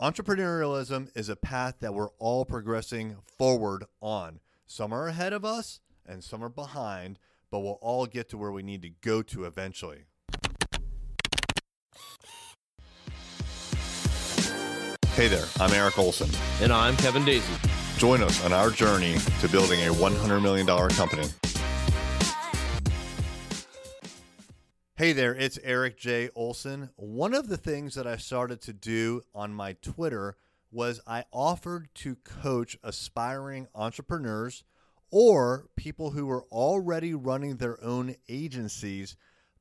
Entrepreneurialism is a path that we're all progressing forward on. Some are ahead of us and some are behind, but we'll all get to where we need to go to eventually. Hey there, I'm Eric Olson. And I'm Kevin Daisey. Join us on our journey to building a $100 million company. Hey there, it's Eric J. Olson. One of the things that I started to do on my Twitter was I offered to coach aspiring entrepreneurs or people who were already running their own agencies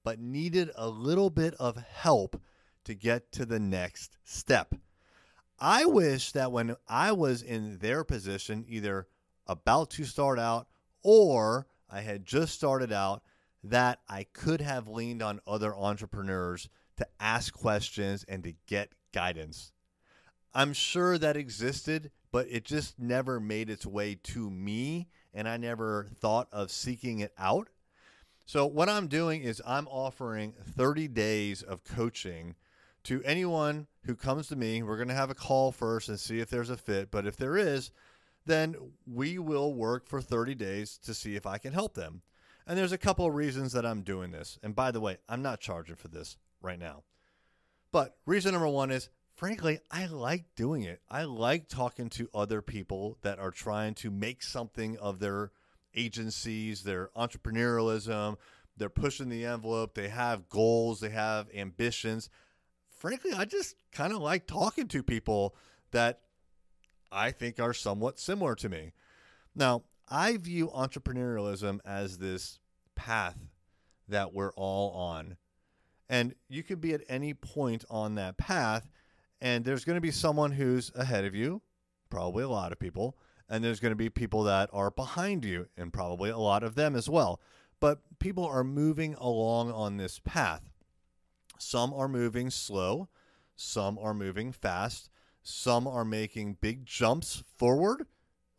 but needed a little bit of help to get to the next step. I wish that when I was in their position, either about to start out or I had just started out, that I could have leaned on other entrepreneurs to ask questions and to get guidance. I'm sure that existed, but it just never made its way to me, and I never thought of seeking it out. So, what I'm doing is I'm offering 30 days of coaching to anyone who comes to me. We're going to have a call first and see if there's a fit, but if there is, then we will work for 30 days to see if I can help them. And there's a couple of reasons that I'm doing this. And by the way, I'm not charging for this right now. But reason number one is, frankly, I like doing it. I like talking to other people that are trying to make something of their agencies, their entrepreneurialism. They're pushing the envelope. They have goals, they have ambitions. Frankly, I just kind of like talking to people that I think are somewhat similar to me. Now, I view entrepreneurialism as this path that we're all on. And you could be at any point on that path, and there's going to be someone who's ahead of you, probably a lot of people, and there's going to be people that are behind you, and probably a lot of them as well. But people are moving along on this path. Some are moving slow, some are moving fast, some are making big jumps forward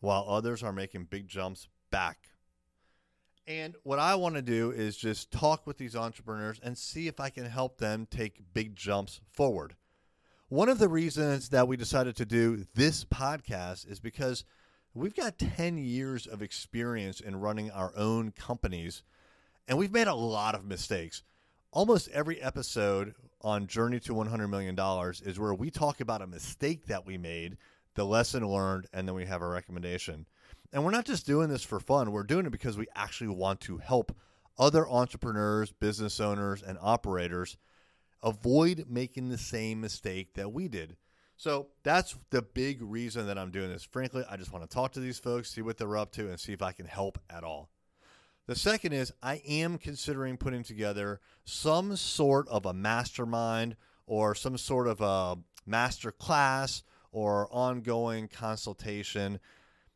while others are making big jumps back. And what I want to do is just talk with these entrepreneurs and see if I can help them take big jumps forward. One of the reasons that we decided to do this podcast is because we've got 10 years of experience in running our own companies, and we've made a lot of mistakes. Almost every episode on Journey to $100 million is where we talk about a mistake that we made the lesson learned, and then we have a recommendation. And we're not just doing this for fun, we're doing it because we actually want to help other entrepreneurs, business owners, and operators avoid making the same mistake that we did. So that's the big reason that I'm doing this. Frankly, I just want to talk to these folks, see what they're up to, and see if I can help at all. The second is I am considering putting together some sort of a mastermind or some sort of a master class or ongoing consultation.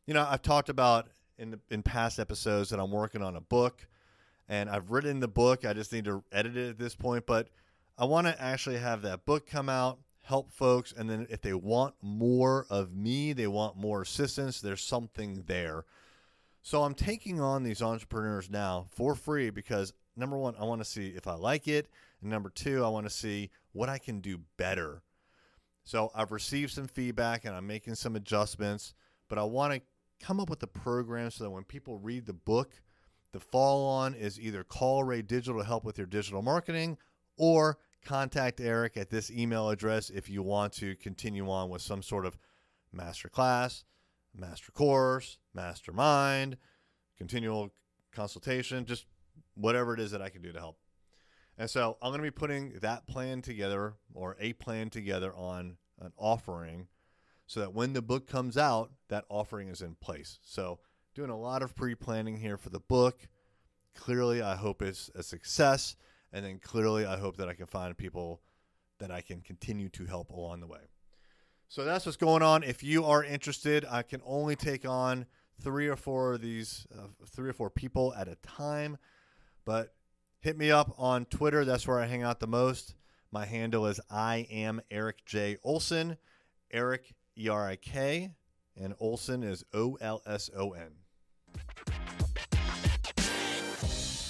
You know, I've talked about in in past episodes that I'm working on a book and I've written the book. I just need to edit it at this point, but I want to actually have that book come out, help folks, and then if they want more of me, they want more assistance, there's something there. So I'm taking on these entrepreneurs now for free because number one, I want to see if I like it, and number two, I want to see what I can do better so I've received some feedback and I'm making some adjustments, but I want to come up with a program so that when people read the book, the follow on is either call Array Digital to help with your digital marketing or contact Eric at this email address if you want to continue on with some sort of master class, master course, mastermind, continual consultation, just whatever it is that I can do to help. And so I'm going to be putting that plan together or a plan together on an offering so that when the book comes out, that offering is in place. So doing a lot of pre-planning here for the book. Clearly, I hope it's a success. And then clearly, I hope that I can find people that I can continue to help along the way. So that's what's going on. If you are interested, I can only take on three or four of these, uh, three or four people at a time. But Hit me up on Twitter. That's where I hang out the most. My handle is I am Eric J. Olson. Eric E R I K, and Olson is O L S O N.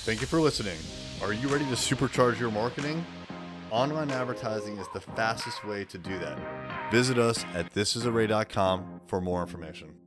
Thank you for listening. Are you ready to supercharge your marketing? Online advertising is the fastest way to do that. Visit us at thisisarray.com for more information.